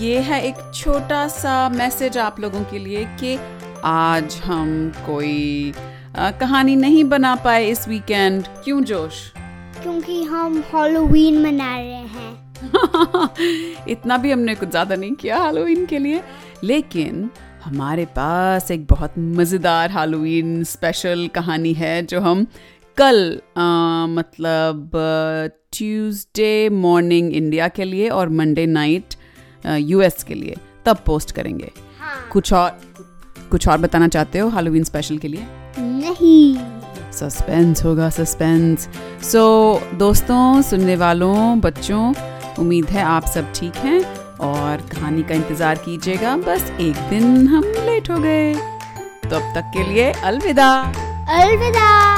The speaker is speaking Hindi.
ये है एक छोटा सा मैसेज आप लोगों के लिए कि आज हम कोई आ, कहानी नहीं बना पाए इस वीकेंड क्यों जोश? क्योंकि हम हॉलोवीन मना रहे हैं। इतना भी हमने कुछ ज़्यादा नहीं किया हालोवीन के लिए। लेकिन हमारे पास एक बहुत मज़ेदार हालोवीन स्पेशल कहानी है जो हम कल आ, मतलब ट्यूसडे मॉर्निंग इंडिया के लिए और मंडे नाइट यूएस के लिए तब पोस्ट करेंगे। हाँ। कुछ और कुछ और बताना चाहते हो हालोवीन स्पेशल के लिए? नहीं। सस्पेंस होगा सस्पेंस सो दोस्तों सुनने वालों बच्चों उम्मीद है आप सब ठीक हैं और कहानी का इंतज़ार कीजिएगा। बस एक दिन हम लेट हो गए। तो अब तक के लिए अलविदा। अलविदा।